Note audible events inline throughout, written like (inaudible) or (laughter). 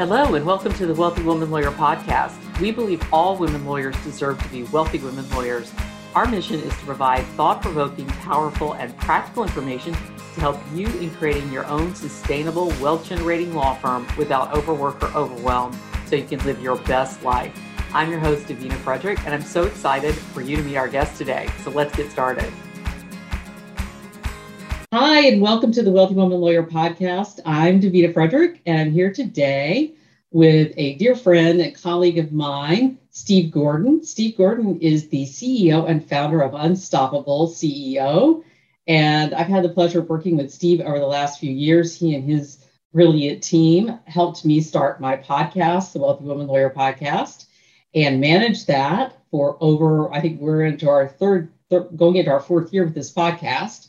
Hello, and welcome to the Wealthy Woman Lawyer podcast. We believe all women lawyers deserve to be wealthy women lawyers. Our mission is to provide thought provoking, powerful, and practical information to help you in creating your own sustainable, wealth generating law firm without overwork or overwhelm so you can live your best life. I'm your host, Davina Frederick, and I'm so excited for you to meet our guest today. So let's get started. Hi, and welcome to the Wealthy Woman Lawyer podcast. I'm Davina Frederick, and I'm here today with a dear friend and colleague of mine, Steve Gordon. Steve Gordon is the CEO and founder of Unstoppable CEO. And I've had the pleasure of working with Steve over the last few years. He and his brilliant team helped me start my podcast, the Wealthy Woman Lawyer podcast, and manage that for over, I think we're into our third, third going into our fourth year with this podcast.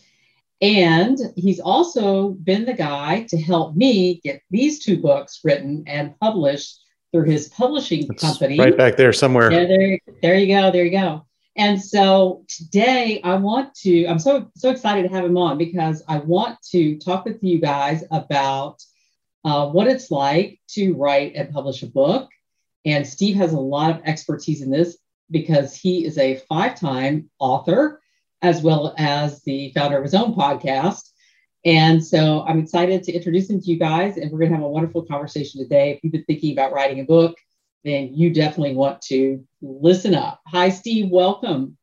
And he's also been the guy to help me get these two books written and published through his publishing That's company. Right back there somewhere. Yeah, there, there you go. There you go. And so today I want to, I'm so so excited to have him on because I want to talk with you guys about uh, what it's like to write and publish a book. And Steve has a lot of expertise in this because he is a five-time author as well as the founder of his own podcast. And so I'm excited to introduce him to you guys, and we're going to have a wonderful conversation today. If you've been thinking about writing a book, then you definitely want to listen up. Hi, Steve. Welcome.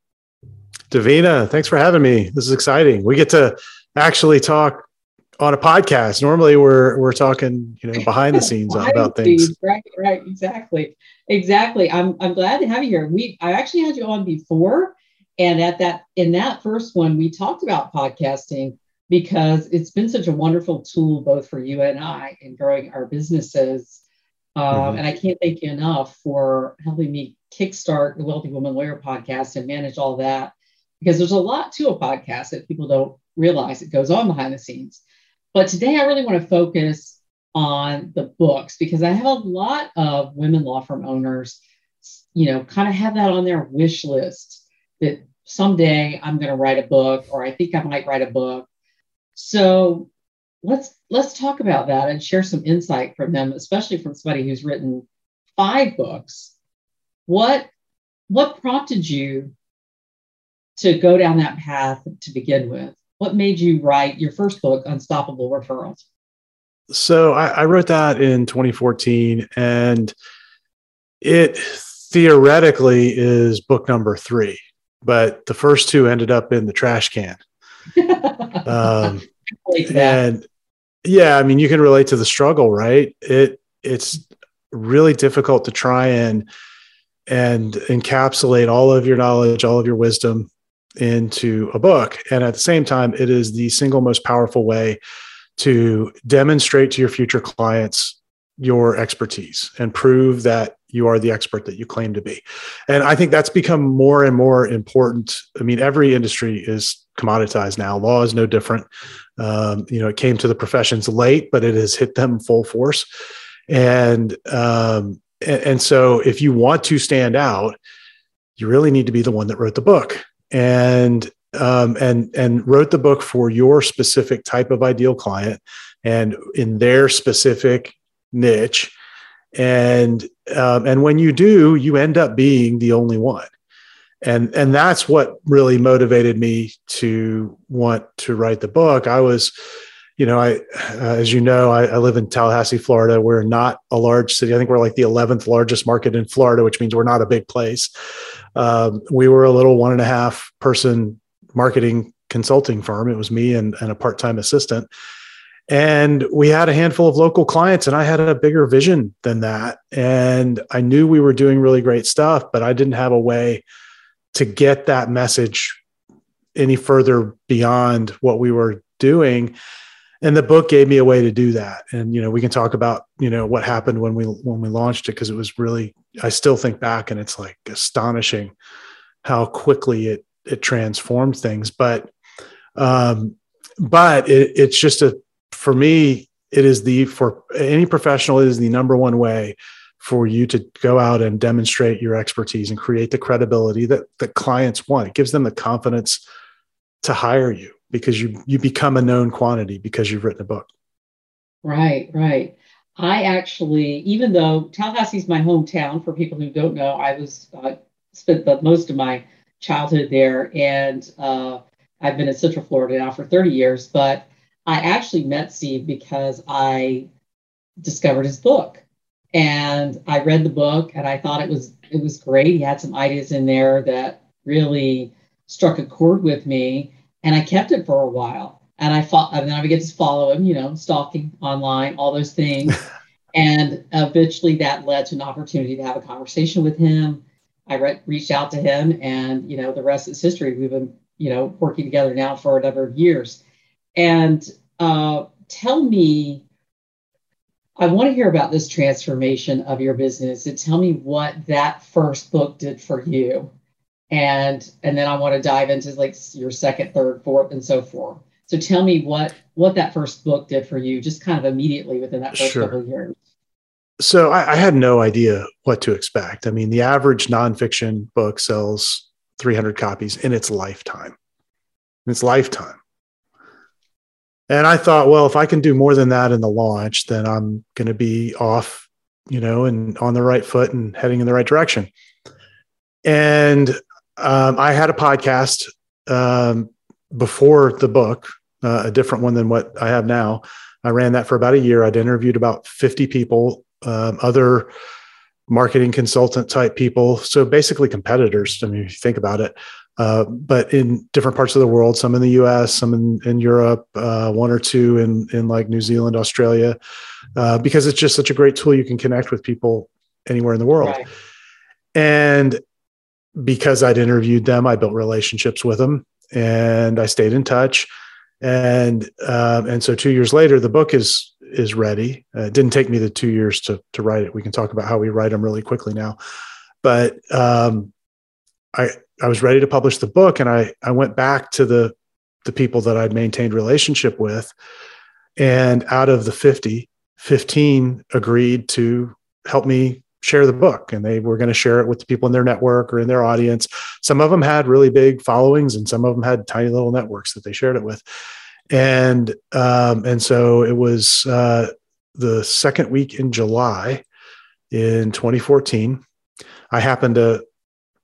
Davina, thanks for having me. This is exciting. We get to actually talk on a podcast. Normally, we're we're talking, you know, behind the (laughs) scenes behind about things. Scenes. Right, right, exactly, exactly. I'm I'm glad to have you here. We I actually had you on before, and at that, in that first one, we talked about podcasting because it's been such a wonderful tool both for you and I in growing our businesses. Um, mm-hmm. And I can't thank you enough for helping me kickstart the Wealthy Woman Lawyer podcast and manage all that because there's a lot to a podcast that people don't realize it goes on behind the scenes. But today I really want to focus on the books because I have a lot of women law firm owners, you know, kind of have that on their wish list that someday I'm going to write a book or I think I might write a book. So let's let's talk about that and share some insight from them, especially from somebody who's written five books. What what prompted you to go down that path to begin with? What made you write your first book, Unstoppable Referrals? So I, I wrote that in 2014, and it theoretically is book number three but the first two ended up in the trash can. (laughs) um, and yeah, I mean, you can relate to the struggle, right? It it's really difficult to try and and encapsulate all of your knowledge, all of your wisdom into a book. And at the same time, it is the single most powerful way to demonstrate to your future clients your expertise and prove that you are the expert that you claim to be. And I think that's become more and more important. I mean, every industry is commoditized now. Law is no different. Um, you know, it came to the professions late, but it has hit them full force. And um, and, so, if you want to stand out, you really need to be the one that wrote the book. And um, and and wrote the book for your specific type of ideal client and in their specific niche and um, and when you do you end up being the only one. And and that's what really motivated me to want to write the book. I was you know i uh, as you know I, I, live in tallahassee florida. We're not a large city. I think we're like the 11th largest market in florida which means we're not a big place. Um, we were a little one and a half person marketing consulting firm. It was me and, and a part-time assistant and we had a handful of local clients, and I had a bigger vision than that. And I knew we were doing really great stuff, but I didn't have a way to get that message any further beyond what we were doing. And the book gave me a way to do that. And you know we can talk about you know what happened when we when we launched it because it was really i still think back and it's like astonishing how quickly it it transformed things. But um but it, it's just a for me, it is the for any professional, it is the number one way for you to go out and demonstrate your expertise and create the credibility that that clients want. It gives them the confidence to hire you because you you become a known quantity because you've written a book. Right, right. I actually, even though Tallahassee's my hometown, for people who don't know, I was uh, spent the most of my childhood there, and uh, I've been in Central Florida now for 30 years. But I actually met Steve because I discovered his book, and I read the book, and I thought it was it was great. He had some ideas in there that really struck a chord with me, and I kept it for a while. And I fought, and then I began to follow him, you know, stalking online, all those things. (laughs) and eventually that led to an opportunity to have a conversation with him. I re- reached out to him, and you know, the rest is history. We've been, you know, working together now for a number of years. And uh, tell me, I want to hear about this transformation of your business. And tell me what that first book did for you and and then I want to dive into like your second, third, fourth, and so forth. So tell me what what that first book did for you, just kind of immediately within that first sure. couple of years. So I, I, had no idea what to expect. I mean, the average nonfiction book sells 300 copies in its lifetime. In its lifetime. And I thought, well, if I can do more than that in the launch, then I'm going to be off, you know, and on the right foot and heading in the right direction. And um, I had a podcast um, before the book, uh, a different one than what I have now. I ran that for about a year. I'd interviewed about 50 people, um, other marketing consultant type people. So basically competitors. I mean, if you think about it, uh, but in different parts of the world, some in the US, some in, in Europe, uh, one or two in, in like New Zealand, Australia, uh, because it's just such a great tool. You can connect with people anywhere in the world. Right. And because I'd interviewed them, I built relationships with them and I stayed in touch. And um, and so two years later, the book is is ready. Uh, it didn't take me the two years to to write it. We can talk about how we write them really quickly now. But um, I I was ready to publish the book, and I I went back to the the people that I'd maintained relationship with, and out of the 50, 15 agreed to help me share the book and they were going to share it with the people in their network or in their audience. Some of them had really big followings and some of them had tiny little networks that they shared it with. And um, and so it was uh, the second week in July in 2014. I happened to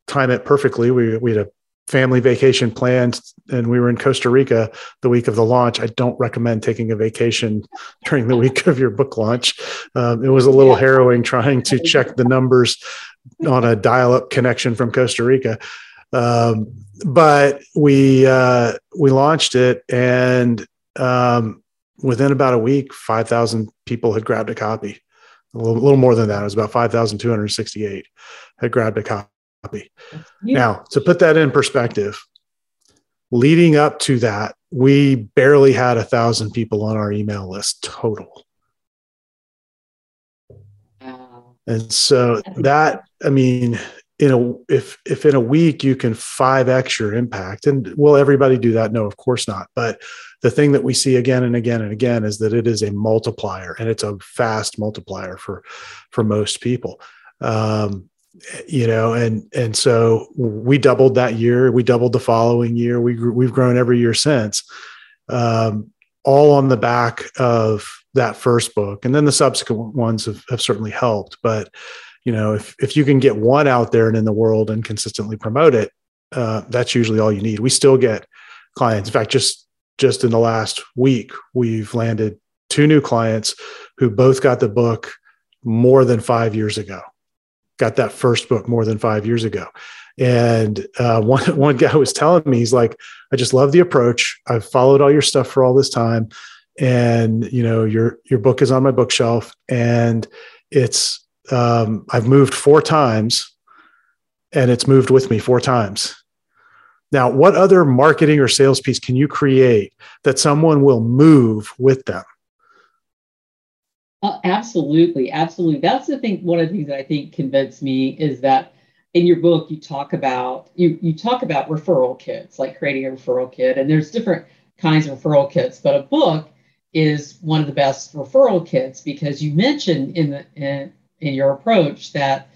time it perfectly. We we had a family vacation planned and we were in Costa Rica the week of the launch. I don't recommend taking a vacation (laughs) during the week of your book launch. Um, it was a little yeah. harrowing trying to check the numbers on a dial up connection from Costa Rica. Um, but we, uh, we launched it and um, within about a week, 5,000 people had grabbed a copy. A little, a little more than that. It was about 5,268 had grabbed a copy copy. Now, to put that in perspective, leading up to that, we barely had a thousand people on our email list total. And so that, I mean, in a if if in a week you can 5x your impact and will everybody do that? No of course not. But the thing that we see again and again and again is that it is a multiplier and it's a fast multiplier for for most people. Um, you know and and so we doubled that year we doubled the following year we grew, we've grown every year since um, all on the back of that first book and then the subsequent ones have, have certainly helped but you know if if you can get one out there and in the world and consistently promote it uh, that's usually all you need. We still get clients. In fact just just in the last week we've landed two new clients who both got the book more than five years ago got that first book more than five years ago. And uh, (laughs) one one guy was telling me, he's like, I just love the approach. I've followed all your stuff for all this time, and you know your your book is on my bookshelf, and it's um, I've moved four times, and it's moved with me four times. Now, what other marketing or sales piece can you create that someone will move with them? Uh, absolutely, absolutely. That's the thing. One of the things that I think convinced me is that in your book you talk about you you talk about referral kits, like creating a referral kit, and there's different kinds of referral kits, but a book is one of the best referral kits because you mentioned in the in, in your approach that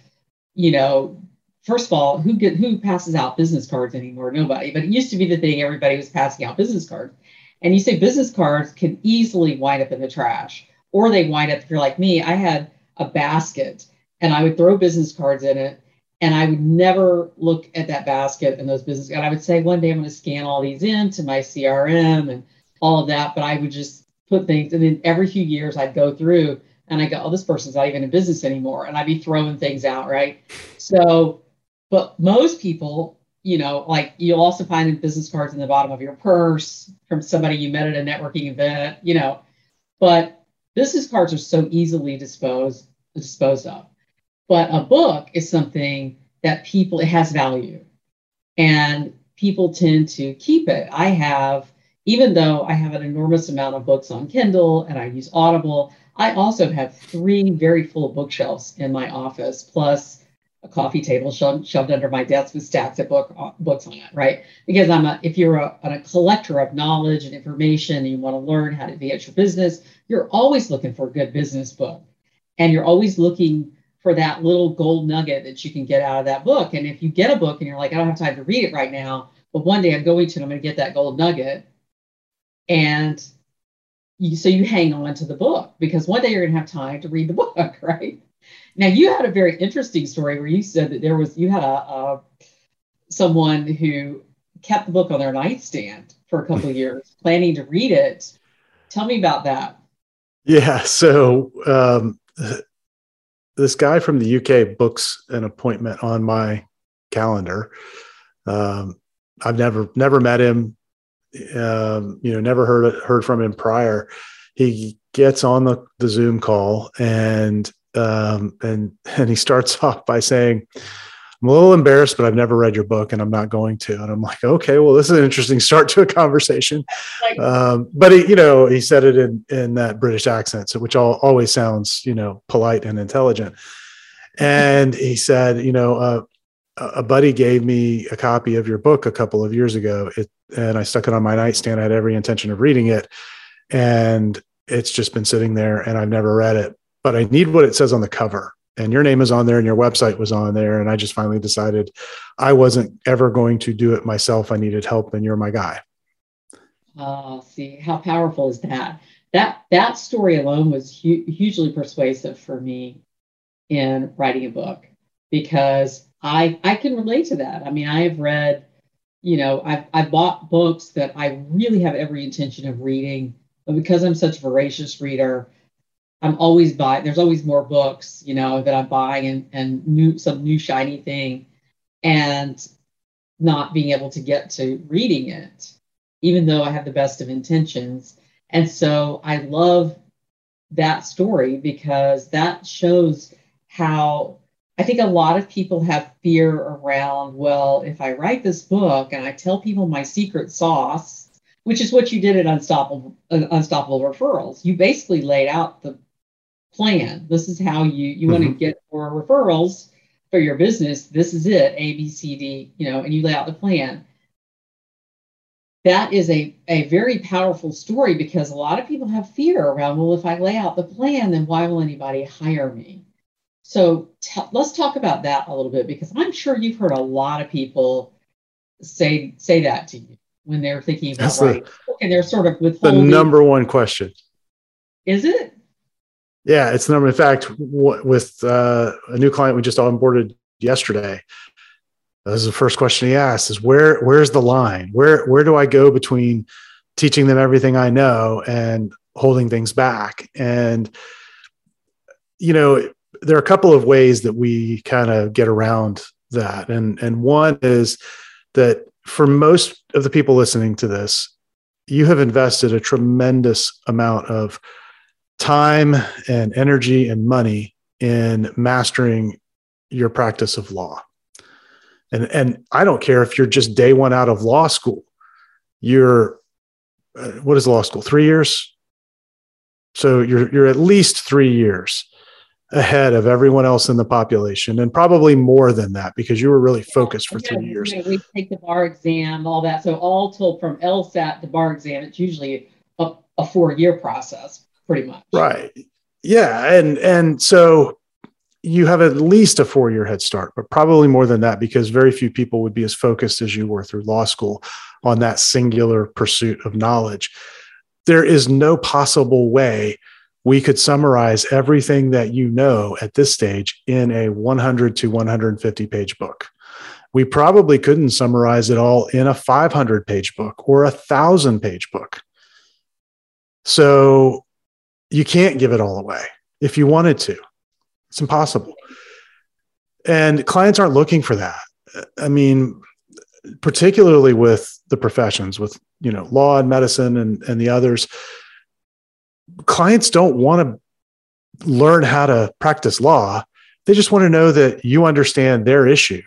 you know first of all who get who passes out business cards anymore nobody but it used to be the thing everybody was passing out business cards and you say business cards can easily wind up in the trash or they wind up, if you're like me, I had a basket and I would throw business cards in it and I would never look at that basket and those business. Cards. And I would say one day I'm going to scan all these into my CRM and all of that, but I would just put things. And then every few years I'd go through and I go, oh, this person's not even in business anymore. And I'd be throwing things out, right? So, but most people, you know, like you'll also find business cards in the bottom of your purse from somebody you met at a networking event, you know, but business cards are so easily disposed disposed of. But a book is something that people, it has value and people tend to keep it. I have, even though I have an enormous amount of books on Kindle and I use Audible, I also have three very full bookshelves in my office, plus a coffee table shoved, shoved under my desk with stacks of book, uh, books on it, right? Because I'm a, if you're a, a collector of knowledge and information and you want to learn how to advance your business, you're always looking for a good business book. And you're always looking for that little gold nugget that you can get out of that book. And if you get a book and you're like, I don't have time to read it right now, but one day I'm going to, and I'm going to get that gold nugget. And you, so you hang on to the book because one day you're going to have time to read the (laughs) book, right? Now you had a very interesting story where you said that there was you had a, a someone who kept the book on their nightstand for a couple of (laughs) years, planning to read it. Tell me about that. Yeah, so um, this guy from the UK books an appointment on my calendar. Um, I've never never met him, um, you know, never heard heard from him prior. He gets on the, the Zoom call and um, and and he starts (laughs) off by saying, "I'm a little embarrassed, but I've never read your book, and I'm not going to." And I'm like, "Okay, well, this is an interesting (laughs) start to a conversation." Um, but he, you know, he said it in in that British accent, so which all, always sounds, you know, polite and intelligent. And he said, "You know, uh, a buddy gave me a copy of your book a couple of years ago, it, and I stuck it on my nightstand. I had every intention of reading it, and it's just been sitting there, and I've never read it." But I need what it says on the cover. And your name is on there and your website was on there. And I just finally decided I wasn't ever going to do it myself. I needed help, and you're my guy. Oh, see, how powerful is that? That that story alone was hu- hugely persuasive for me in writing a book because I I can relate to that. I mean, I've read, you know, I've I've bought books that I really have every intention of reading, but because I'm such a voracious reader, I'm always buying. There's always more books, you know, that I'm buying and and new some new shiny thing, and not being able to get to reading it, even though I have the best of intentions. And so I love that story because that shows how I think a lot of people have fear around, well, if I write this book and I tell people my secret sauce, which is what you did at Unstoppable, uh, Unstoppable Referrals, you basically laid out the plan. This is how you you mm-hmm. want to get more referrals for your business. This is it, A, B, C, D, you know, and you lay out the plan. That is a, a very powerful story because a lot of people have fear around, well, if I lay out the plan, then why will anybody hire me? So t- let's talk about that a little bit because I'm sure you've heard a lot of people say say that to you when they're thinking about That's writing, the, and they're sort of withholding. The number one question. Is it? Yeah, it's the number. In fact, with uh, a new client we just onboarded yesterday, this is the first question he asked: is where where's the line? Where where do I go between teaching them everything I know and holding things back? And you know, there are a couple of ways that we kind of get around that, and and one is that for most of the people listening to this, you have invested a tremendous amount of time and energy and money in mastering your practice of law. And, and I don't care if you're just day one out of law school, you're, uh, what is law school? Three years? So you're, you're at least three years ahead of everyone else in the population and probably more than that because you were really focused for three years. we take the bar exam, all that. So all told from LSAT to bar exam, it's usually a, a four year process pretty much. Right. Yeah. And and so you have at least a four year head start, but probably more than that because very few people would be as focused as you were through law school on that singular pursuit of knowledge. There is no possible way we could summarize everything that you know at this stage in a 100 to 150 page book. We probably couldn't summarize it all in a 500 page book or a 1,000 page book. So you can't give it all away if you wanted to. It's impossible. And clients aren't looking for that. I mean, particularly with the professions, with you know law and medicine and, and the others, clients don't want to learn how to practice law. They just want to know that you understand their issue,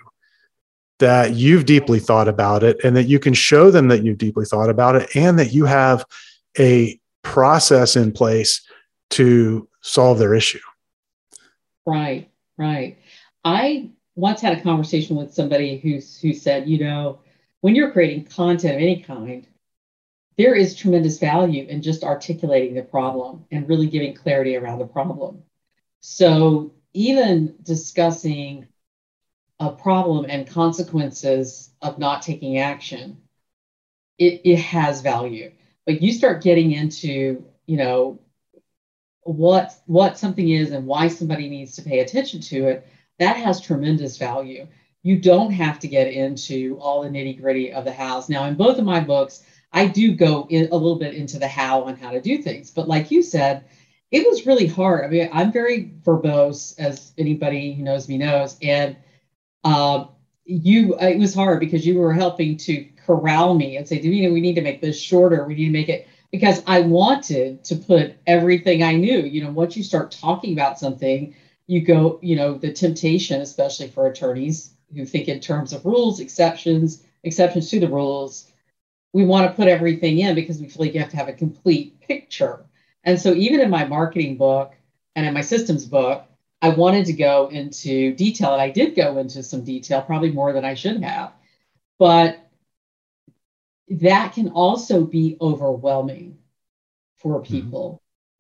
that you've deeply thought about it, and that you can show them that you've deeply thought about it, and that you have a process in place to solve their issue. Right, right. I once had a conversation with somebody who's who said, you know, when you're creating content of any kind, there is tremendous value in just articulating the problem and really giving clarity around the problem. So even discussing a problem and consequences of not taking action, it, it has value. But you start getting into, you know, what what something is and why somebody needs to pay attention to it, that has tremendous value. You don't have to get into all the nitty gritty of the hows. Now, in both of my books, I do go in a little bit into the how and how to do things. But like you said, it was really hard. I mean, I'm very verbose, as anybody who knows me knows, and uh, you it was hard because you were helping to corral me and say, do you know we need to make this shorter. We need to make it." Because I wanted to put everything I knew. You know, once you start talking about something, you go, you know, the temptation, especially for attorneys who think in terms of rules, exceptions, exceptions to the rules, we want to put everything in because we feel like you have to have a complete picture. And so even in my marketing book and in my systems book, I wanted to go into detail, and I did go into some detail, probably more than I should have. But that can also be overwhelming for mm-hmm. people. Mm-hmm.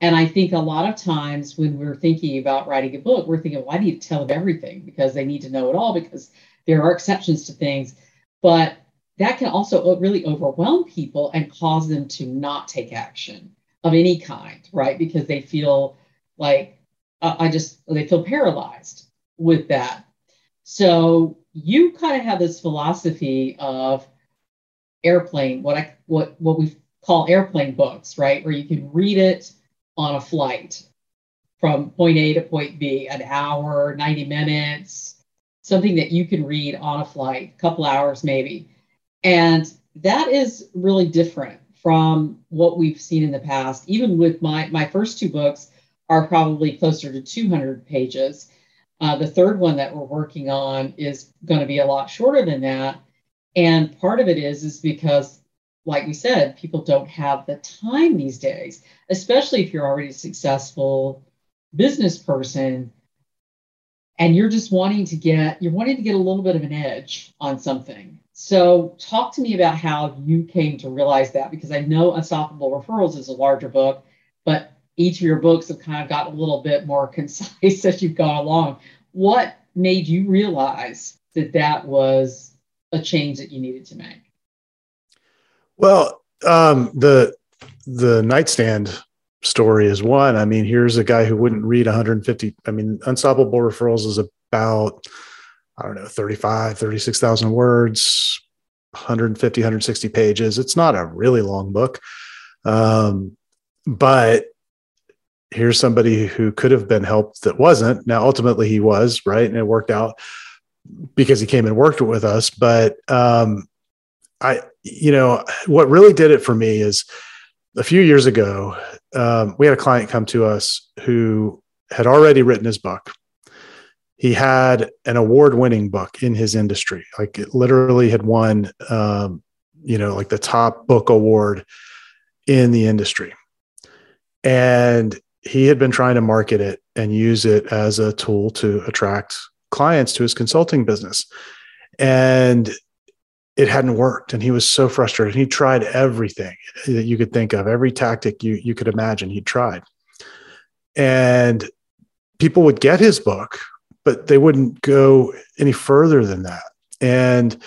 And I think a lot of times when we're thinking about writing a book, we're thinking, well, I need to tell them everything because they need to know it all because there are exceptions to things. But that can also really overwhelm people and cause them to not take action of any kind, right? Because they feel like uh, I just, they feel paralyzed with that. So you kind of have this philosophy of airplane, what I what what we call airplane books, right? Where you can read it on a flight from point A to point B, an hour, 90 minutes, something that you can read on a flight, a couple hours maybe. And that is really different from what we've seen in the past. Even with my my first two books are probably closer to 200 pages. Uh, the third one that we're working on is going to be a lot shorter than that. And part of it is is because, like we said, people don't have the time these days, especially if you're already a successful business person and you're just wanting to get you're wanting to get a little bit of an edge on something so, talk to me about how you came to realize that because I know Unstoppable Referrals is a larger book, but each of your books have kind of got a little bit more (laughs) concise as you've gone along. What made you realize that that was a change that you needed to make? Well, um, the the nightstand story is one. I mean, here's a guy who wouldn't read 150. I mean, Unstoppable Referrals is about I don't know, 35, 36,000 words, 150, 160 pages. It's not a really long book. Um, but here's somebody who could have been helped that wasn't. Now, ultimately, he was, right? And it worked out because he came and worked with us. But um, I, you know, what really did it for me is a few years ago, um, we had a client come to us who had already written his book he had an award-winning book in his industry like it literally had won um, you know like the top book award in the industry and he had been trying to market it and use it as a tool to attract clients to his consulting business. And it hadn't worked. And he was so frustrated. He tried everything that you could think of every tactic you you could imagine he tried. And people would get his book but they wouldn't go any further than that. And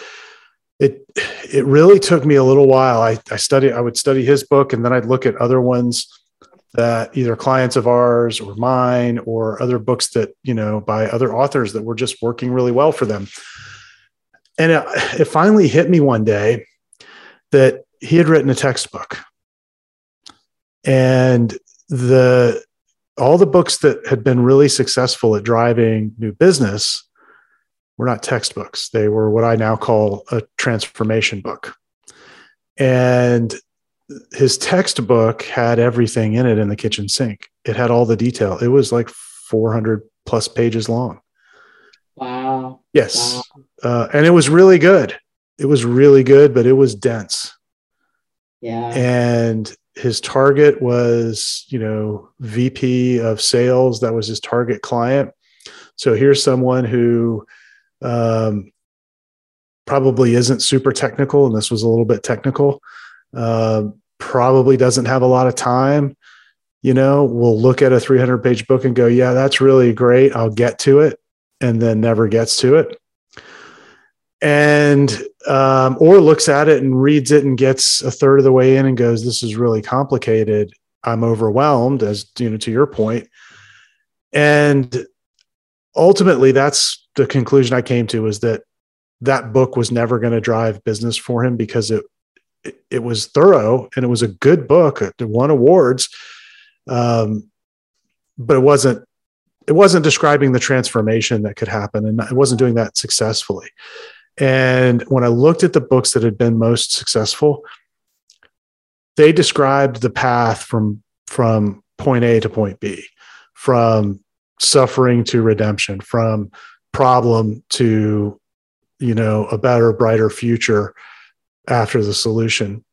it it really took me a little while. I, I studied, I would study his book and then I'd look at other ones that either clients of ours or mine or other books that you know by other authors that were just working really well for them. And it, it finally hit me one day that he had written a textbook. And the all the books that had been really successful at driving new business were not textbooks. They were what i now call a transformation book. And his textbook had everything in it in the kitchen sink. It had all the detail. It was like 400 plus pages long. Wow. Yes. Wow. Uh, and it was really good. It was really good, but it was dense. Yeah. And his target was, you know, VP of sales. That was his target client. So here's someone who um, probably isn't super technical, and this was a little bit technical uh, probably doesn't have a lot of time, you know, will look at a 300 page book and go, yeah, that's really great. I'll get to it. And then never gets to it. And, um, or looks at it and reads it and gets a third of the way in and goes, this is really complicated. I'm overwhelmed, as you know, to your point. And ultimately, that's the conclusion I came to is that that book was never going to drive business for him because it it, was thorough and it was a good book. It won awards, um, but it wasn't it wasn't describing the transformation that could happen, and it wasn't doing that successfully. And when I looked at the books that had been most successful, they described the path from from point A to point B, from suffering to redemption, from problem to you know a better, brighter future after the solution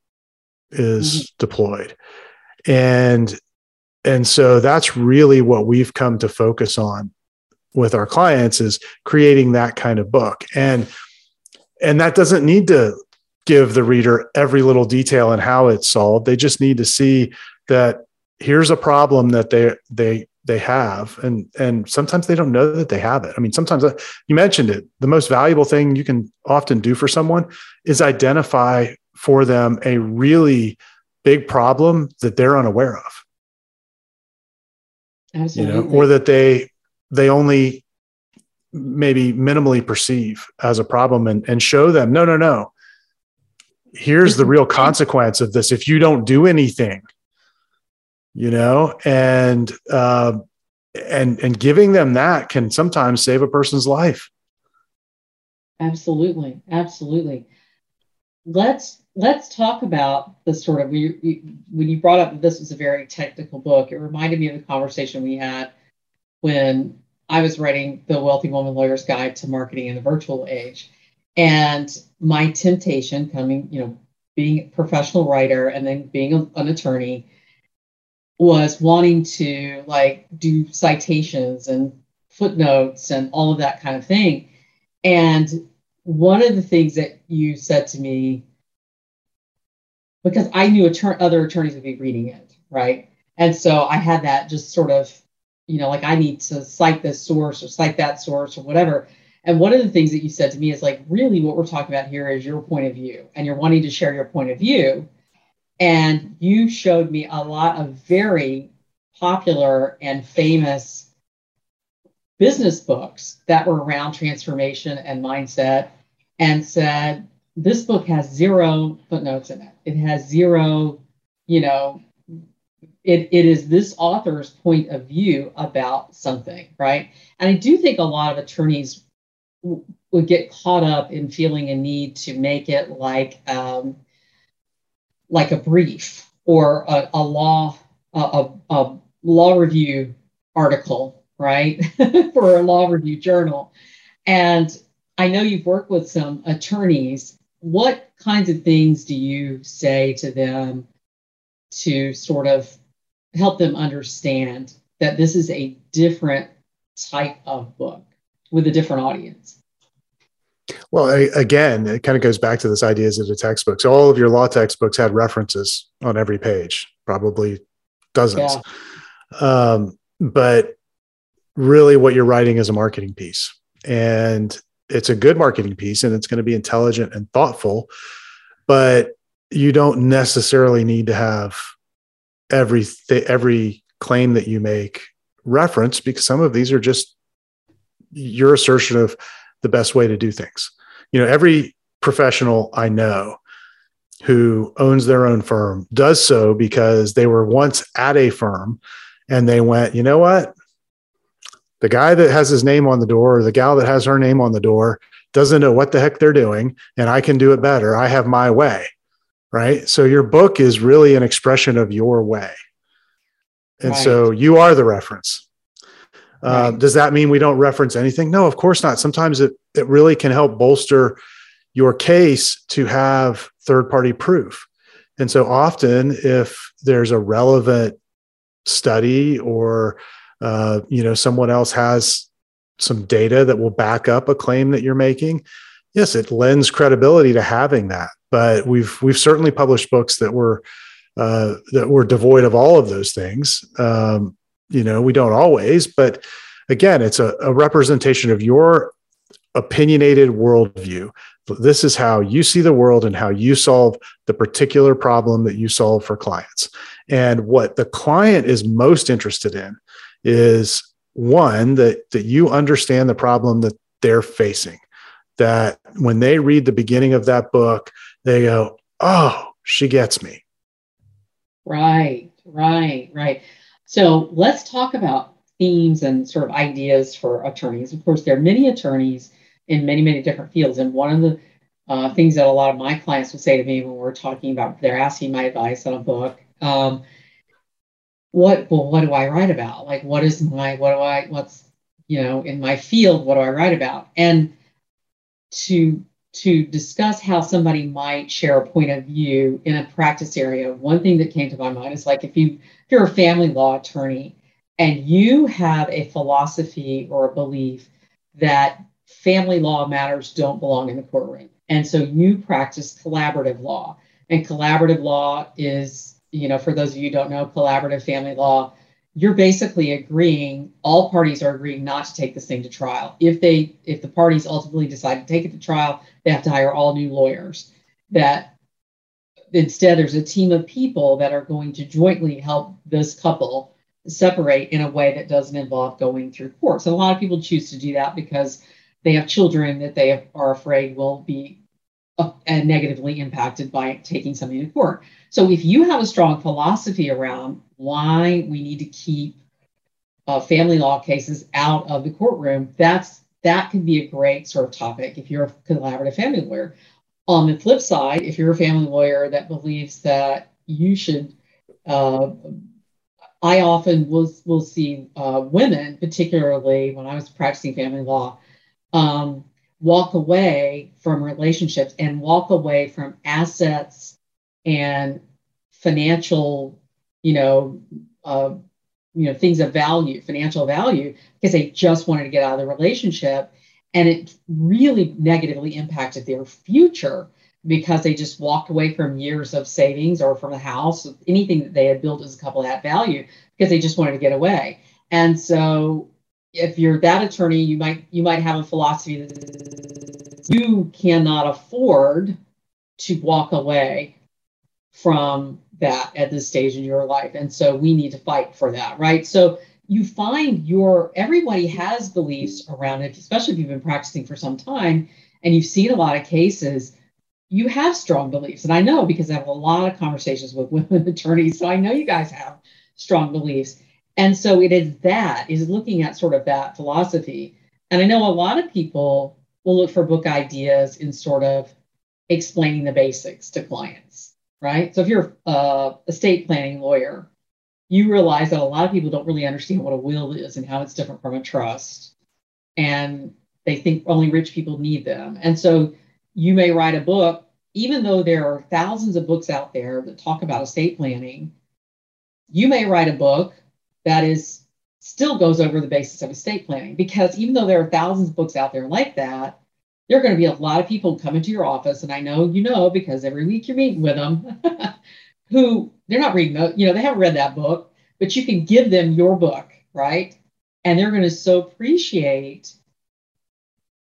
is mm-hmm. deployed. And and so that's really what we've come to focus on with our clients is creating that kind of book. And and that doesn't need to give the reader every little detail and how it's solved. They just need to see that here's a problem that they they they have and and sometimes they don't know that they have it. I mean sometimes uh, you mentioned it the most valuable thing you can often do for someone is identify for them a really big problem that they're unaware of. Absolutely. you know or that they they only maybe minimally perceive as a problem and, and show them no no no. Here's the real (laughs) consequence of this. If you don't do anything you know and uh, and and giving them that can sometimes save a person's life. Absolutely. Absolutely. Let's let's talk about the sort of We when you brought up this was a very technical book it reminded me of the conversation we had when i was writing the wealthy woman lawyer's guide to marketing in the virtual age and my temptation coming you know being a professional writer and then being a, an attorney was wanting to like do citations and footnotes and all of that kind of thing. And one of the things that you said to me, because I knew attor- other attorneys would be reading it, right? And so I had that just sort of, you know, like I need to cite this source or cite that source or whatever. And one of the things that you said to me is like, really, what we're talking about here is your point of view, and you're wanting to share your point of view. And you showed me a lot of very popular and famous business books that were around transformation and mindset and said, this book has zero footnotes in it. It has zero, you know, it, it is this author's point of view about something, right? And I do think a lot of attorneys w- would get caught up in feeling a need to make it like um, like a brief or a, a law a, a, law review article, right, (laughs) for a law review journal. And I know you've worked with some attorneys. What kinds of things do you say to them to sort of help them understand that this is a different type of book with a different audience? Well, I, again, it kind of goes back to this idea as a textbook. So all of your law textbooks had references on every page, probably dozens. Yeah. Um, but really, what you're writing is a marketing piece, and it's a good marketing piece, and it's going to be intelligent and thoughtful. But you don't necessarily need to have every th- every claim that you make reference because some of these are just your assertion of the best way to do things. You know, every professional I know who owns their own firm does so because they were once at a firm and they went, you know what? The guy that has his name on the door or the gal that has her name on the door doesn't know what the heck they're doing and I can do it better. I have my way. Right. So your book is really an expression of your way. And right. so you are the reference. Uh, does that mean we don't reference anything? No, of course not. Sometimes it, it really can help bolster your case to have third party proof. And so often, if there's a relevant study or uh, you know someone else has some data that will back up a claim that you're making, yes, it lends credibility to having that. But we've we've certainly published books that were uh, that were devoid of all of those things. Um, you know, we don't always, but again, it's a, a representation of your opinionated worldview. This is how you see the world and how you solve the particular problem that you solve for clients. And what the client is most interested in is one that that you understand the problem that they're facing. That when they read the beginning of that book, they go, "Oh, she gets me." Right, right, right. So let's talk about themes and sort of ideas for attorneys. Of course, there are many attorneys in many, many different fields. And one of the uh, things that a lot of my clients would say to me when we're talking about, they're asking my advice on a book. Um, what, well, what do I write about? Like, what is my, what do I, what's, you know, in my field, what do I write about? And to to discuss how somebody might share a point of view in a practice area, one thing that came to my mind is like if you if you're a family law attorney and you have a philosophy or a belief that family law matters don't belong in the courtroom. And so you practice collaborative law. And collaborative law is, you know, for those of you who don't know, collaborative family law you're basically agreeing all parties are agreeing not to take this thing to trial. If they if the parties ultimately decide to take it to trial they have to hire all new lawyers. That instead there's a team of people that are going to jointly help this couple separate in a way that doesn't involve going through courts and a lot of people choose to do that because they have children that they are afraid will be uh, negatively impacted by taking something to court so if you have a strong philosophy around why we need to keep uh, family law cases out of the courtroom, that's that can be a great sort of topic if you're a collaborative family lawyer. On the flip side, if you're a family lawyer that believes that you should, uh, I often will will see uh, women, particularly when I was practicing family law, um, walk away from relationships and walk away from assets and financial, you know, uh, you know, things of value, financial value, because they just wanted to get out of the relationship. And it really negatively impacted their future because they just walked away from years of savings or from a house, anything that they had built as a couple that value because they just wanted to get away. And so if you're that attorney, you might you might have a philosophy that you cannot afford to walk away from that at this stage in your life. And so we need to fight for that, right? So you find your everybody has beliefs around it, especially if you've been practicing for some time and you've seen a lot of cases. You have strong beliefs. And I know because I have a lot of conversations with (laughs) women attorneys. So I know you guys have strong beliefs. And so it is that, is looking at sort of that philosophy. And I know a lot of people will look for book ideas in sort of explaining the basics to clients right? So if you're a estate planning lawyer, you realize that a lot of people don't really understand what a will is and how it's different from a trust. And they think only rich people need them. And so you may write a book, even though there are thousands of books out there that talk about estate planning, you may write a book that is still goes over the basis of estate planning because even though there are thousands of books out there like that, there are going to be a lot of people come into your office, and I know you know because every week you're meeting with them, (laughs) who they're not reading, you know, they haven't read that book, but you can give them your book, right? And they're going to so appreciate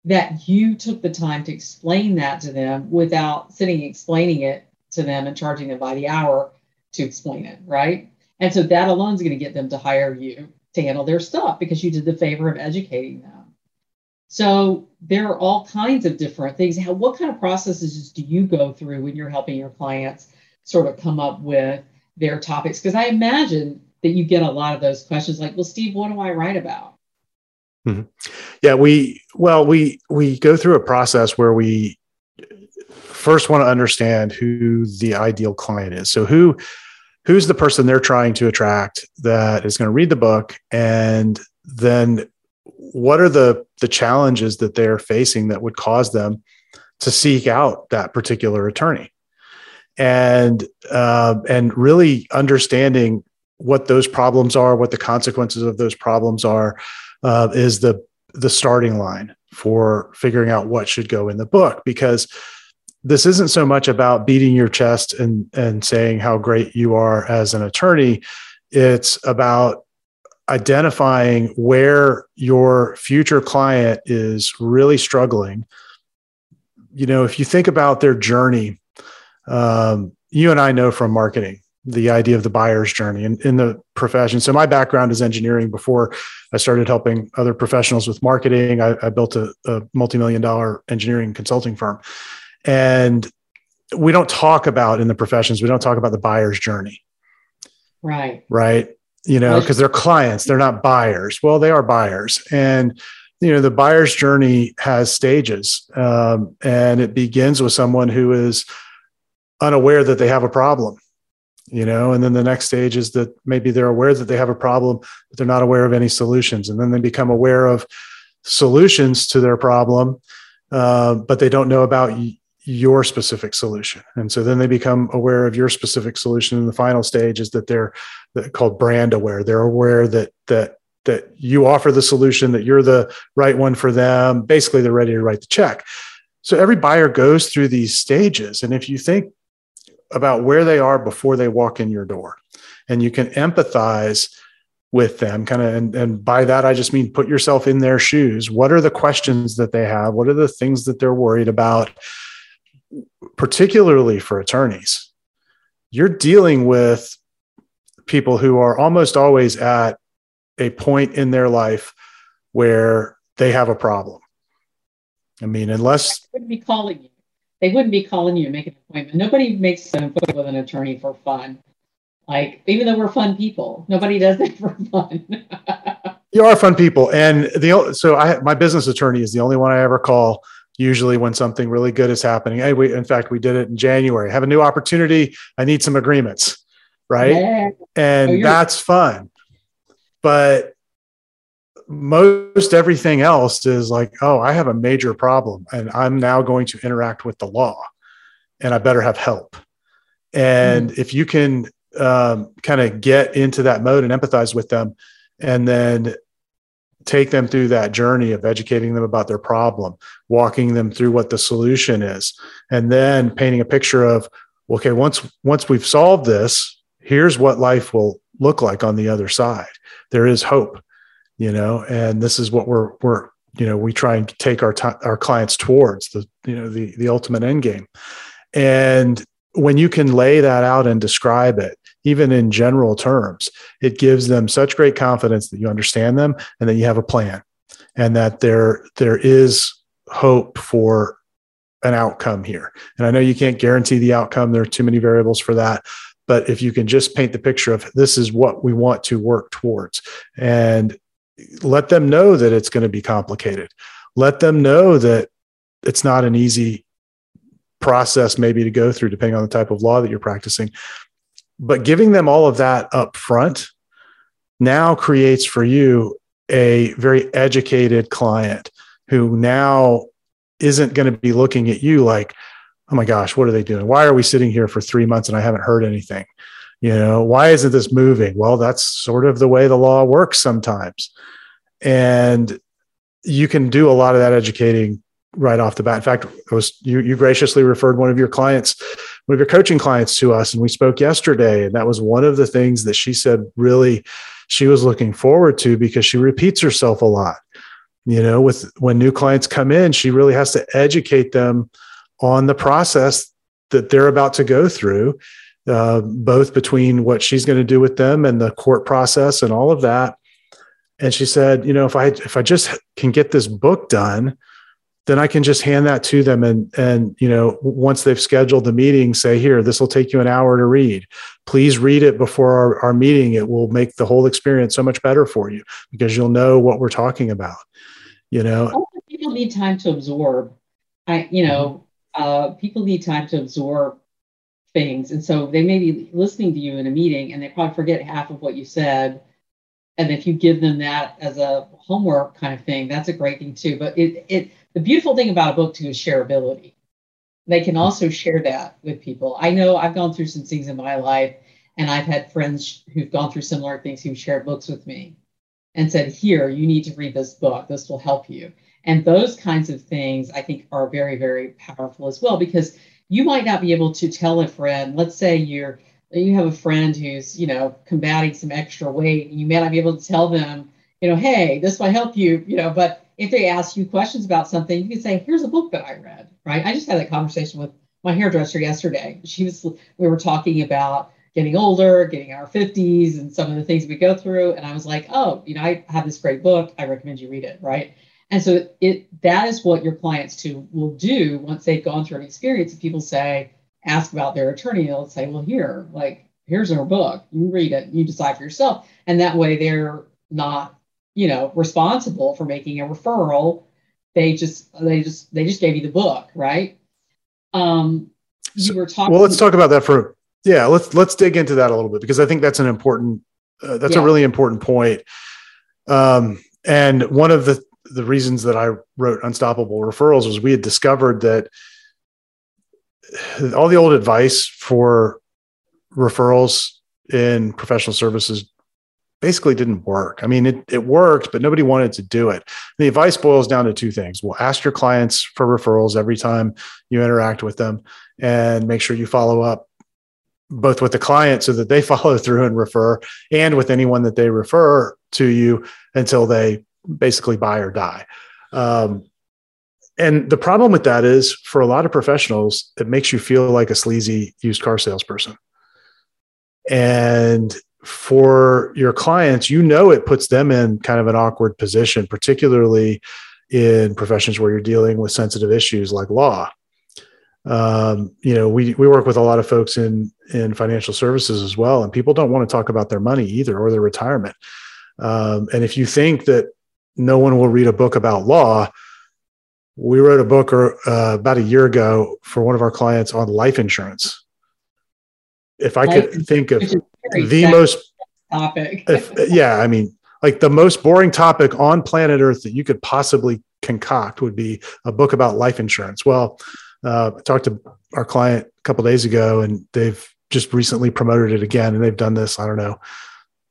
that you took the time to explain that to them without sitting explaining it to them and charging them by the hour to explain it, right? And so that alone is going to get them to hire you to handle their stuff because you did the favor of educating them. So there are all kinds of different things. How, what kind of processes do you go through when you're helping your clients sort of come up with their topics? Because I imagine that you get a lot of those questions like, well, Steve, what do I write about? Mm-hmm. Yeah, we well we we go through a process where we first want to understand who the ideal client is. So who who's the person they're trying to attract that is going to read the book? And then what are the the challenges that they're facing that would cause them to seek out that particular attorney? And uh, and really understanding what those problems are what the consequences of those problems are uh, is the the starting line for figuring out what should go in the book. Because this isn't so much about beating your chest and and saying how great you are as an attorney it's about identifying where your future client is really struggling you know if you think about their journey um, you and i know from marketing the idea of the buyer's journey in, in the profession. So my background is engineering. Before I started helping other professionals with marketing, I, I built a, a multi-million dollar engineering consulting firm. And we don't talk about in the professions, we don't talk about the buyer's journey. Right. Right. You know, because they're clients, they're not buyers. Well, they are buyers. And you know the buyer's journey has stages um, and it begins with someone who is unaware that they have a problem you know and then the next stage is that maybe they're aware that they have a problem but they're not aware of any solutions and then they become aware of solutions to their problem uh, but they don't know about your specific solution. And so then they become aware of your specific solution. And the final stage is that they're, called brand aware. They're aware that that that you offer the solution that you're the right one for them. Basically they're ready to write the check. So every buyer goes through these stages. And if you think about where they are before they walk in your door. And you can empathize with them kind of and, and by that i just mean put yourself in their shoes. What are the questions that they have? What are the things that they're worried about particularly for attorneys you're dealing with people who are almost always at a point in their life where they have a problem i mean unless I wouldn't be calling you they wouldn't be calling you to make an appointment. Nobody makes an appointment with an attorney for fun. Like, even though we're fun people, nobody does it (laughs) for fun. you are fun people. And the so I my business attorney is the only one I ever call usually when something really good is happening. Hey, we in fact we did it in January. Have a new opportunity. I need some agreements. Right. Yeah. And oh, that's fun. But most everything else is like, oh, I have a major problem and I'm now going to interact with the law and I better have help. And mm-hmm. if you can um, kind of get into that mode and empathize with them and then take them through that journey of educating them about their problem, walking them through what the solution is, and then painting a picture of, okay, once once we've solved this, here's what life will look like on the other side. There is hope you know and this is what we're we're you know we try and take our t- our clients towards the you know the the ultimate end game and when you can lay that out and describe it even in general terms it gives them such great confidence that you understand them and that you have a plan and that there there is hope for an outcome here. And i know you can't guarantee the outcome. There are too many variables for that. But if you can just paint the picture of this is what we want to work towards and let them know that it's going to be complicated. Let them know that it's not an easy process, maybe to go through, depending on the type of law that you're practicing. But giving them all of that up front now creates for you a very educated client who now isn't going to be looking at you like, oh my gosh, what are they doing? Why are we sitting here for three months and I haven't heard anything? You know, why isn't this moving? Well, that's sort of the way the law works sometimes. And you can do a lot of that educating right off the bat. In fact, it was you, you graciously referred one of your clients, one of your coaching clients to us, and we spoke yesterday. And that was one of the things that she said really she was looking forward to because she repeats herself a lot. You know, with when new clients come in, she really has to educate them on the process that they're about to go through uh, both between what she's going to do with them and the court process and all of that. And she said, you know, if I if I just can get this book done, then I can just hand that to them and and you know once they've scheduled the meeting, say here this will take you an hour to read. Please read it before our, our meeting. It will make the whole experience so much better for you because you'll know what we're talking about. You know, people need time to absorb. I you know uh, people need time to absorb things. And so they may be listening to you in a meeting and they probably forget half of what you said. And if you give them that as a homework kind of thing, that's a great thing too. But it, it the beautiful thing about a book too is shareability. They can also share that with people. I know I've gone through some things in my life and I've had friends who've gone through similar things who shared books with me and said, Here, you need to read this book. This will help you. And those kinds of things I think are very, very powerful as well because you might not be able to tell a friend, let's say you're you have a friend who's, you know, combating some extra weight, and you may not be able to tell them, you know, hey, this might help you, you know, but if they ask you questions about something, you can say, here's a book that I read, right? I just had that conversation with my hairdresser yesterday. She was, we were talking about getting older, getting our 50s, and some of the things we go through. And I was like, oh, you know, I have this great book. I recommend you read it, right? And so it that is what your clients too will do once they've gone through an experience. If people say, ask about their attorney, they'll say, well, here, like, here's our book. You read it, you decide for yourself. And that way they're not, you know, responsible for making a referral. They just they just they just gave you the book, right? Um you were talking Well, let's talk about that for yeah, let's let's dig into that a little bit because I think that's an important uh, that's yeah. a really important point. Um and one of the the reasons that I wrote Unstoppable Referrals was we had discovered that all the old advice for referrals in professional services basically didn't work. I mean, it, it worked, but nobody wanted to do it. The advice boils down to two things. Well, ask your clients for referrals every time you interact with them and make sure you follow up both with the client so that they (laughs) follow through and refer and with anyone that they refer to you until they basically buy or die. Um, and the problem with that is for a lot of professionals, it makes you feel like a sleazy used car salesperson. And for your clients, you know, it puts them in kind of an awkward position, particularly in professions where you're dealing with sensitive issues like law. Um, you know, we we work with a lot of folks in in financial services as well, and people don't want to talk about their money either or their retirement. Um, and if you think that no one will read a book about law. We wrote a book uh, about a year ago for one of our clients on life insurance. If I could think of the most topic, if, yeah, I mean, like the most boring topic on planet Earth that you could possibly concoct would be a book about life insurance. Well, uh, I talked to our client a couple days ago, and they've just recently promoted it again, and they've done this. I don't know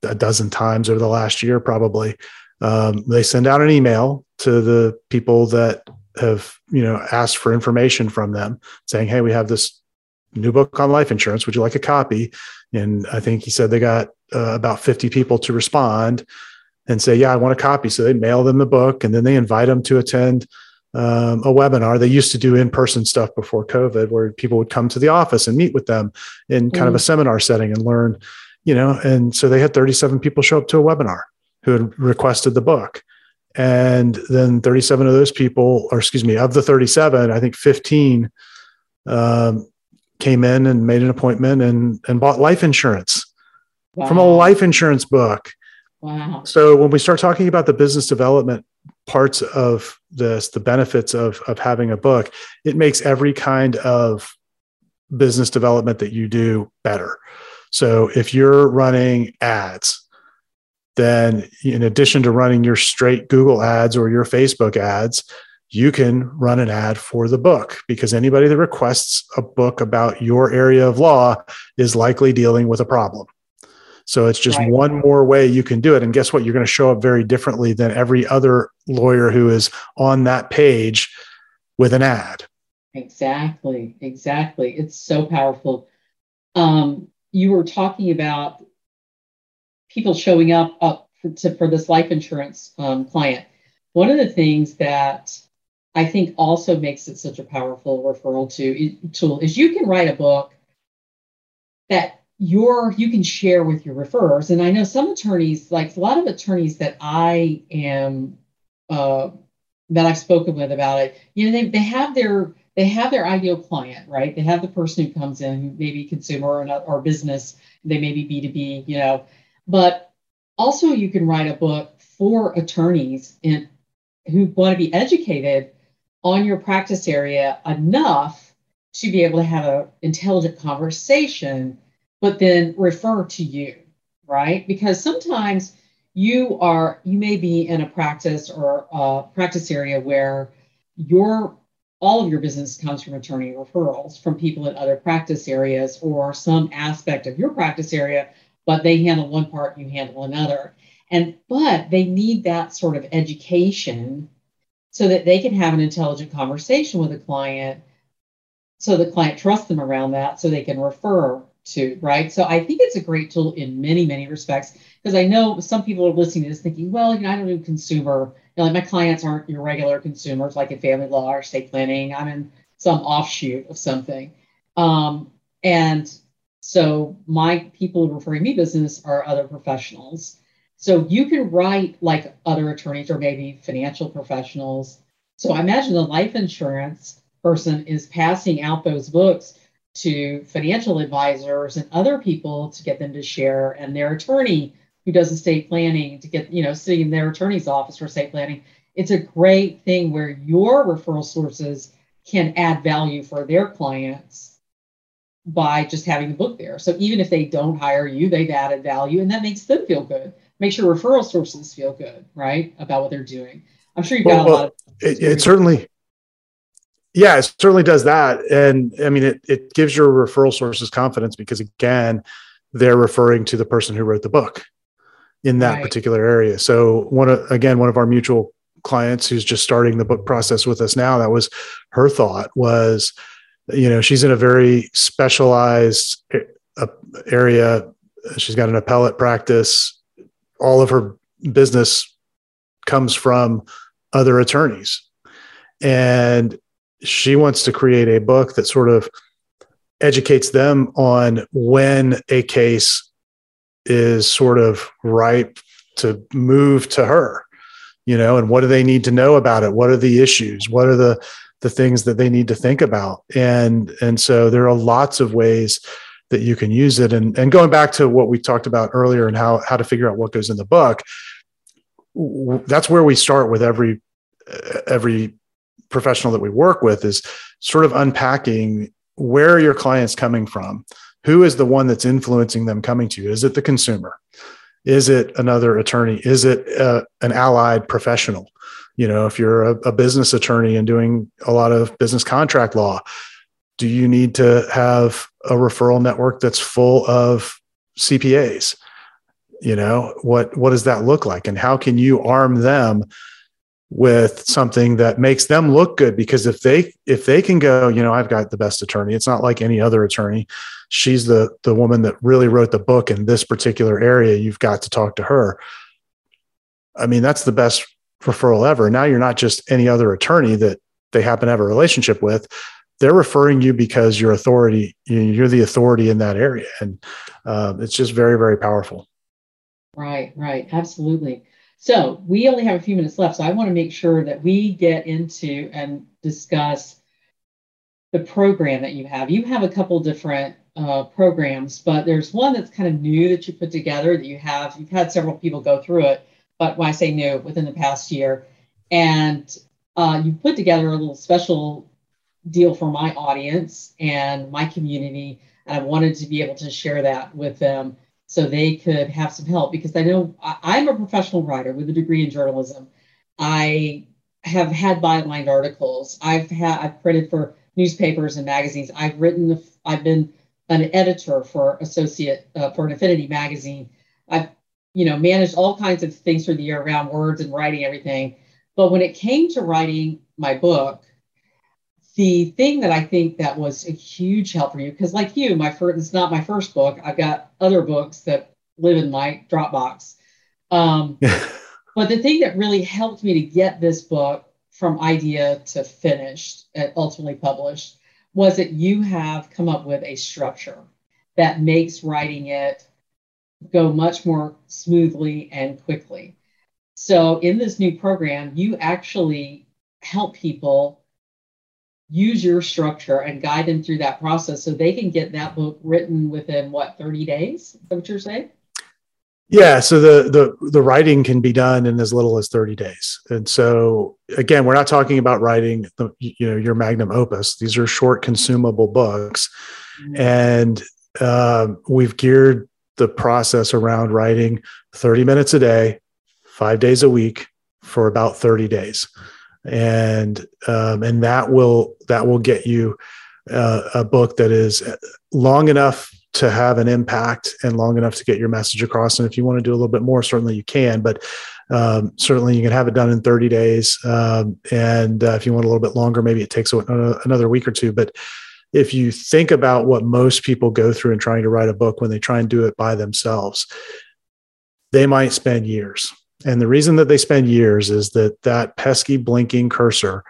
a dozen times over the last year, probably um, they send out an email to the people that have you know asked for information from them saying hey we have this new book on life insurance would you like a copy and i think he said they got uh, about 50 people to respond and say yeah i want a copy so they mail them the book and then they invite them to attend um, a webinar they used to do in-person stuff before covid where people would come to the office and meet with them in kind mm. of a seminar setting and learn you know and so they had 37 people show up to a webinar who had requested the book. And then 37 of those people, or excuse me, of the 37, I think 15 um, came in and made an appointment and, and bought life insurance wow. from a life insurance book. Wow. So when we start talking about the business development parts of this, the benefits of, of having a book, it makes every kind of business development that you do better. So if you're running ads, then in addition to running your straight Google ads or your Facebook ads, you can run an ad for the book because anybody that requests a book about your area of law is likely dealing with a problem. So it's just right. one more way you can do it. And guess what? You're going to show up very differently than every other lawyer who is on that page with an ad. Exactly. Exactly. It's so powerful. Um, you were talking about people showing up up for, to, for this life insurance um, client. One of the things that I think also makes it such a powerful referral to, tool is you can write a book that your you can share with your referrers. And I know some attorneys, like a lot of attorneys that I am uh, that I've spoken with about it, you know, they, they have their they have their ideal client, right? They have the person who comes in, maybe consumer or, or business, they may be B2B, you know, but also you can write a book for attorneys and who want to be educated on your practice area enough to be able to have an intelligent conversation, but then refer to you, right? Because sometimes you are you may be in a practice or a practice area where your all of your business comes from attorney referrals from people in other practice areas or some aspect of your practice area but they handle one part you handle another and but they need that sort of education so that they can have an intelligent conversation with a client so the client trusts them around that so they can refer to, right? So I think it's a great tool in many, many respects because I know some people are listening to this thinking, well, you know, I don't do consumer, you know, like my clients aren't your regular consumers like in family law or estate planning. I'm in some offshoot of something. Um, and so my people referring me business are other professionals. So you can write like other attorneys or maybe financial professionals. So I imagine the life insurance person is passing out those books to financial advisors and other people to get them to share, and their attorney who does estate planning to get, you know, sitting in their attorney's office for estate planning. It's a great thing where your referral sources can add value for their clients by just having the book there. So even if they don't hire you, they've added value and that makes them feel good. Makes your referral sources feel good, right? About what they're doing. I'm sure you've got well, a lot of it, it certainly yeah, it certainly does that. And I mean, it, it gives your referral sources confidence because, again, they're referring to the person who wrote the book in that right. particular area. So, one of, again, one of our mutual clients who's just starting the book process with us now, that was her thought was, you know, she's in a very specialized area. She's got an appellate practice. All of her business comes from other attorneys. And she wants to create a book that sort of educates them on when a case is sort of ripe to move to her you know and what do they need to know about it? What are the issues? What are the the things that they need to think about? And and so there are lots of ways that you can use it and and going back to what we talked about earlier and how how to figure out what goes in the book that's where we start with every every professional that we work with is sort of unpacking where are your clients coming from? Who is the one that's influencing them coming to you? Is it the consumer? Is it another attorney? Is it uh, an allied professional? You know, if you're a, a business attorney and doing a lot of business contract law, do you need to have a referral network that's full of CPAs? You know, what what does that look like, and how can you arm them with something that makes them look good? Because if they if they can go you know i've got the best attorney. It's not like any other attorney. She's the the woman that really wrote the book in this particular area. You've got to talk to her. I mean that's the best referral ever. Now you're not just any other attorney that they happen to have a relationship with they're referring you because you're authority you're the authority in that area. And uh, it's just very very powerful. Right right. Absolutely. So we only have a few minutes left, so I want to make sure that we get into and discuss the program that you have. You have a couple different uh, programs, but there's one that's kind of new that you put together that you have. You've had several people go through it, but when I say new, within the past year, and uh, you put together a little special deal for my audience and my community, and I wanted to be able to share that with them so they could have some help because I know I, am a professional writer with a degree in journalism. I have had bylined articles. I've had I've printed for newspapers and magazines. I've written. I've been an editor for Associate uh, for an Affinity magazine. I've you know managed all kinds of things for the year around words and writing everything. But when it came to writing my book, the thing that I think that was a huge help for you, because like you, my first it's not my first book. I've got other books that live in my Dropbox. Um, (laughs) but the thing that really helped me to get this book from idea to finished and ultimately published was that you have come up with a structure that makes writing it go much more smoothly and quickly. So in this new program, you actually help people use your structure and guide them through that process so they can get that book written within what 30 days? Is that what you're saying? Yeah so the the the writing can be done in as little as 30 days. And so again we're not talking about writing the, you know your magnum opus. These are short consumable books. Mm-hmm. and uh, we've geared the process around writing 30 minutes a day five days a week for about 30 days and um, and that will that will get you uh, a book that is long enough to have an impact and long enough to get your message across. And if you want to do a little bit more, certainly you can, but um, certainly you can have it done in 30 days. Um, and uh, if you want a little bit longer, maybe it takes another week or two. But if you think about what most people go through in trying to write a book when they try and do it by themselves, they might spend years. And the reason that they spend years is that that pesky blinking cursor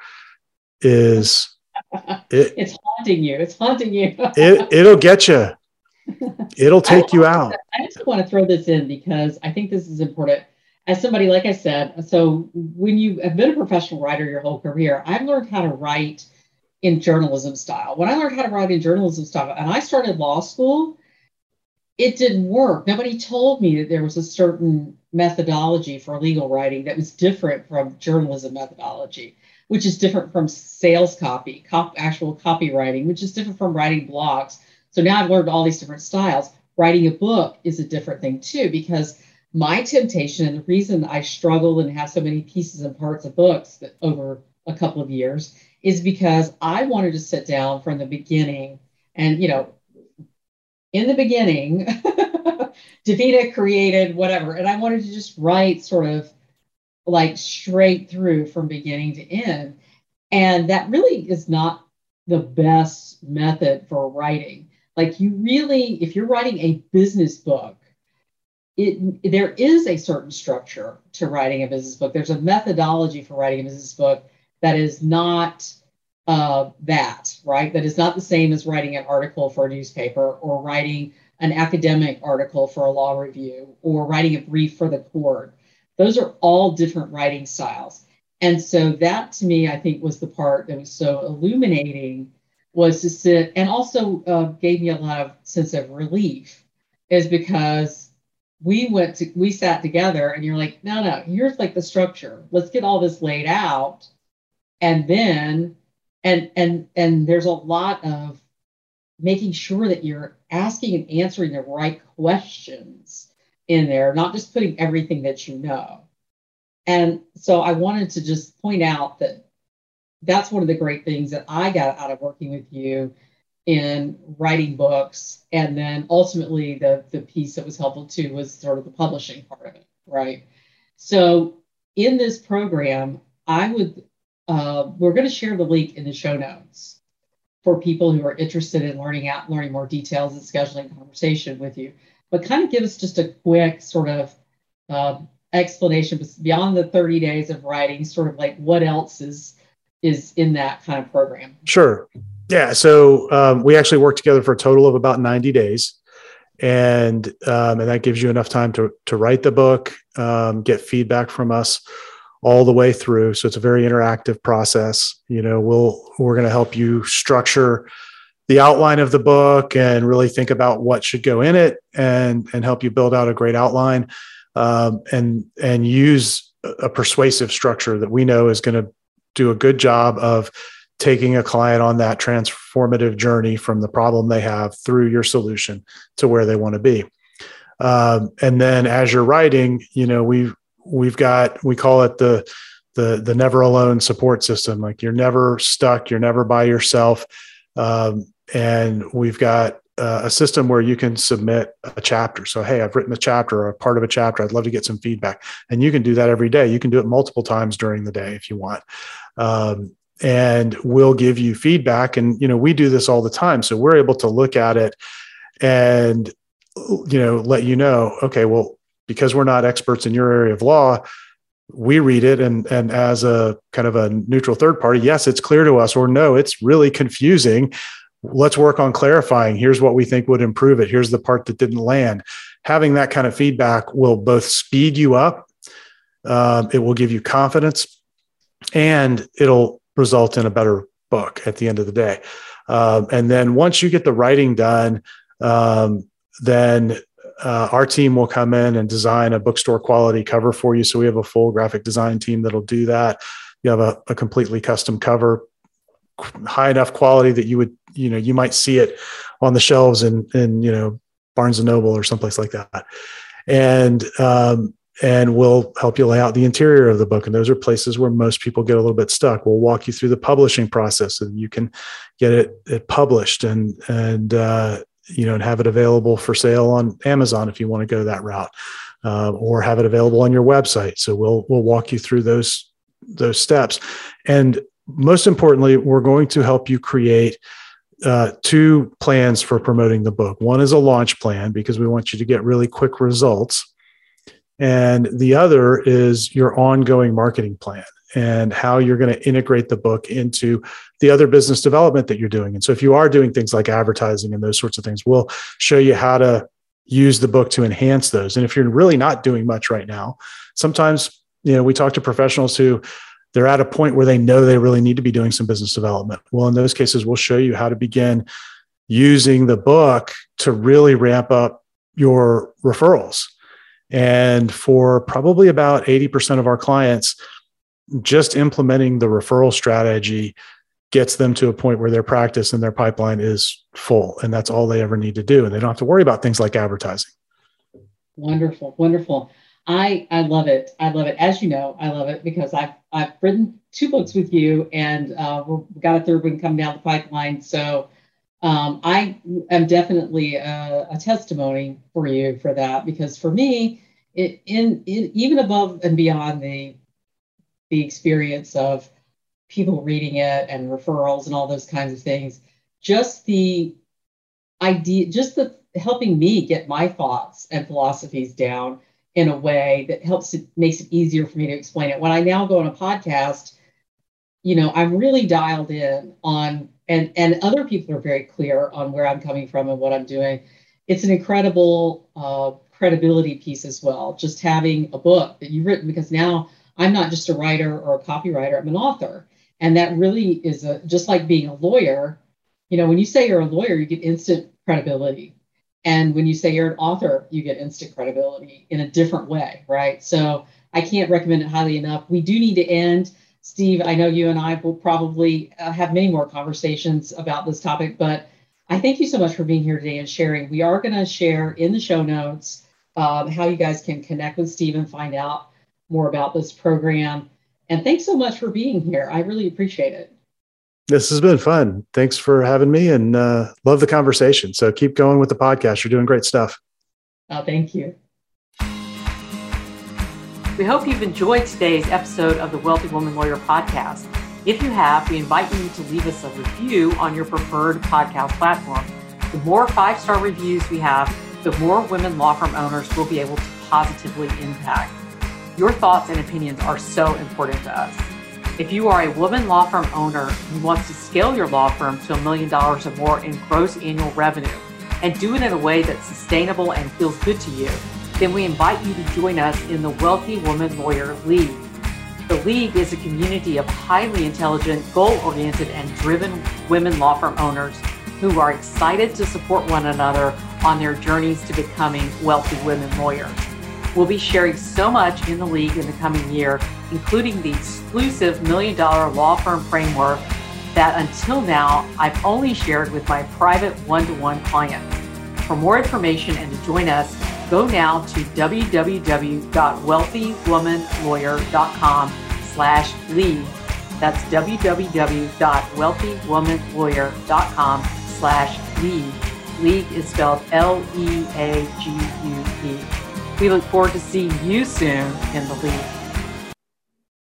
is (laughs) it, it's haunting you. It's haunting you. (laughs) it, it'll get you. (laughs) It'll take you out. I just want to throw this in because I think this is important. As somebody, like I said, so when you have been a professional writer your whole career, I've learned how to write in journalism style. When I learned how to write in journalism style, and I started law school, it didn't work. Nobody told me that there was a certain methodology for legal writing that was different from journalism methodology, which is different from sales copy, cop, actual copywriting, which is different from writing blogs. So now I've learned all these different styles. Writing a book is a different thing too, because my temptation and the reason I struggle and have so many pieces and parts of books that over a couple of years is because I wanted to sit down from the beginning and, you know, in the beginning, (laughs) Davina created whatever. And I wanted to just write sort of like straight through from beginning to end. And that really is not the best method for writing. Like you really, if you're writing a business book, it, there is a certain structure to writing a business book. There's a methodology for writing a business book that is not uh, that, right? That is not the same as writing an article for a newspaper or writing an academic article for a law review or writing a brief for the court. Those are all different writing styles. And so that to me, I think was the part that was so illuminating was to sit and also uh, gave me a lot of sense of relief is because we went to, we sat together and you're like, no, no, here's like the structure. Let's get all this laid out. And then and and and there's a lot of making sure that you're asking and answering the right questions in there not just putting everything that you know. And so i wanted to just point out that that's one of the great things that i got out of working with you in writing books. And then ultimately the the piece that was helpful too was sort of the publishing part of it right? So in this program i would uh, we're going to share the link in the show notes for people who are interested in learning out, learning more details and scheduling a conversation with you. But kind of give us just a quick sort of uh, explanation beyond the 30 days of writing, sort of like what else is is in that kind of program. Sure. Yeah. So um, we actually worked together for a total of about 90 days. And um, and that gives you enough time to to write the book, um, get feedback from us all the way through. So it's a very interactive process. You know, we'll we're going to help you structure the outline of the book and really think about what should go in it and and help you build out a great outline um, and and use a persuasive structure that we know is going to do a good job of taking a client on that transformative journey from the problem they have through your solution to where they want to be. Um, and then as you're writing, you know, we we've got we call it the the the never alone support system. Like you're never stuck you're never by yourself. Um, and we've got uh, a system where you can submit a chapter. So hey i've written a chapter or a part of a chapter. I'd love to get some feedback. And you can do that every day. You can do it multiple times during the day if you want. Um, and we'll give you feedback. And you know we do this all the time. So we're able to look at it and you know let you know okay well because we're not experts in your area of law, we read it and and as a kind of a neutral third party, yes, it's clear to us, or no, it's really confusing. let's work on clarifying. Here's what we think would improve it. Here's the part that didn't land. Having that kind of feedback will both speed you up, um, it will give you confidence, and it'll result in a better book at the end of the day. Um, and then once you get the writing done, um, then uh, our team will come in and design a bookstore quality cover for you. So we have a full graphic design team that'll do that. You have a, a completely custom cover, high enough quality that you would, you know, you might see it on the shelves in, in you know, Barnes and Noble or someplace like that. And um, and we'll help you lay out the interior of the book. And those are places where most people get a little bit stuck. We'll walk you through the publishing process so you can get it, it published and and uh, you know, and have it available for sale on Amazon if you want to go that route, uh, or have it available on your website. So we'll we'll walk you through those those steps, and most importantly, we're going to help you create uh, two plans for promoting the book. One is a launch plan because we want you to get really quick results, and the other is your ongoing marketing plan and how you're going to integrate the book into the other business development that you're doing. And so if you are doing things like advertising and those sorts of things, we'll show you how to use the book to enhance those. And if you're really not doing much right now, sometimes, you know, we talk to professionals who they're at a point where they know they really need to be doing some business development. Well, in those cases, we'll show you how to begin using the book to really ramp up your referrals. And for probably about 80% of our clients, just implementing the referral strategy gets them to a point where their practice and their pipeline is full and that's all they ever need to do and they don't have to worry about things like advertising. Wonderful wonderful. I i love it i love it. As you know i love it because i've i've written two books with you and uh, we've got a third one coming down the pipeline so um, i am definitely a, a, testimony for you for that because for me it, in, in even above and beyond the the experience of people reading it and referrals and all those kinds of things. Just the idea, just the helping me get my thoughts and philosophies down in a way that helps it makes it easier for me to explain it. When I now go on a podcast, you know, I'm really dialed in on and and other people are very clear on where I'm coming from and what I'm doing. It's an incredible uh, credibility piece as well. Just having a book that you've written because now I'm not just a writer or a copywriter, I'm an author. And that really is a, just like being a lawyer. You know, when you say you're a lawyer, you get instant credibility. And when you say you're an author, you get instant credibility in a different way, right? So I can't recommend it highly enough. We do need to end. Steve, I know you and I will probably uh, have many more conversations about this topic, but I thank you so much for being here today and sharing. We are going to share in the show notes um, how you guys can connect with Steve and find out more about this program. And thanks so much for being here. I really appreciate it. This has been fun. Thanks for having me and uh, love the conversation. So keep going with the podcast. You're doing great stuff. Oh, thank you. We hope you've enjoyed today's episode of the Wealthy Woman Lawyer podcast. If you have, we invite you to leave us a review on your preferred podcast platform. The more five star reviews we have, the more women law firm owners will be able to positively impact. Your thoughts and opinions are so important to us. If you are a woman law firm owner who wants to scale your law firm to a million dollars or more in gross annual revenue and do it in a way that's sustainable and feels good to you, then we invite you to join us in the Wealthy Woman Lawyer League. The League is a community of highly intelligent, goal oriented, and driven women law firm owners who are excited to support one another on their journeys to becoming wealthy women lawyers. We'll be sharing so much in the league in the coming year, including the exclusive million dollar law firm framework that until now I've only shared with my private one to one clients. For more information and to join us, go now to www.wealthywomanlawyer.com slash league. That's www.wealthywomanlawyer.com slash league. League is spelled L-E-A-G-U-E. We look forward to seeing you soon in the league.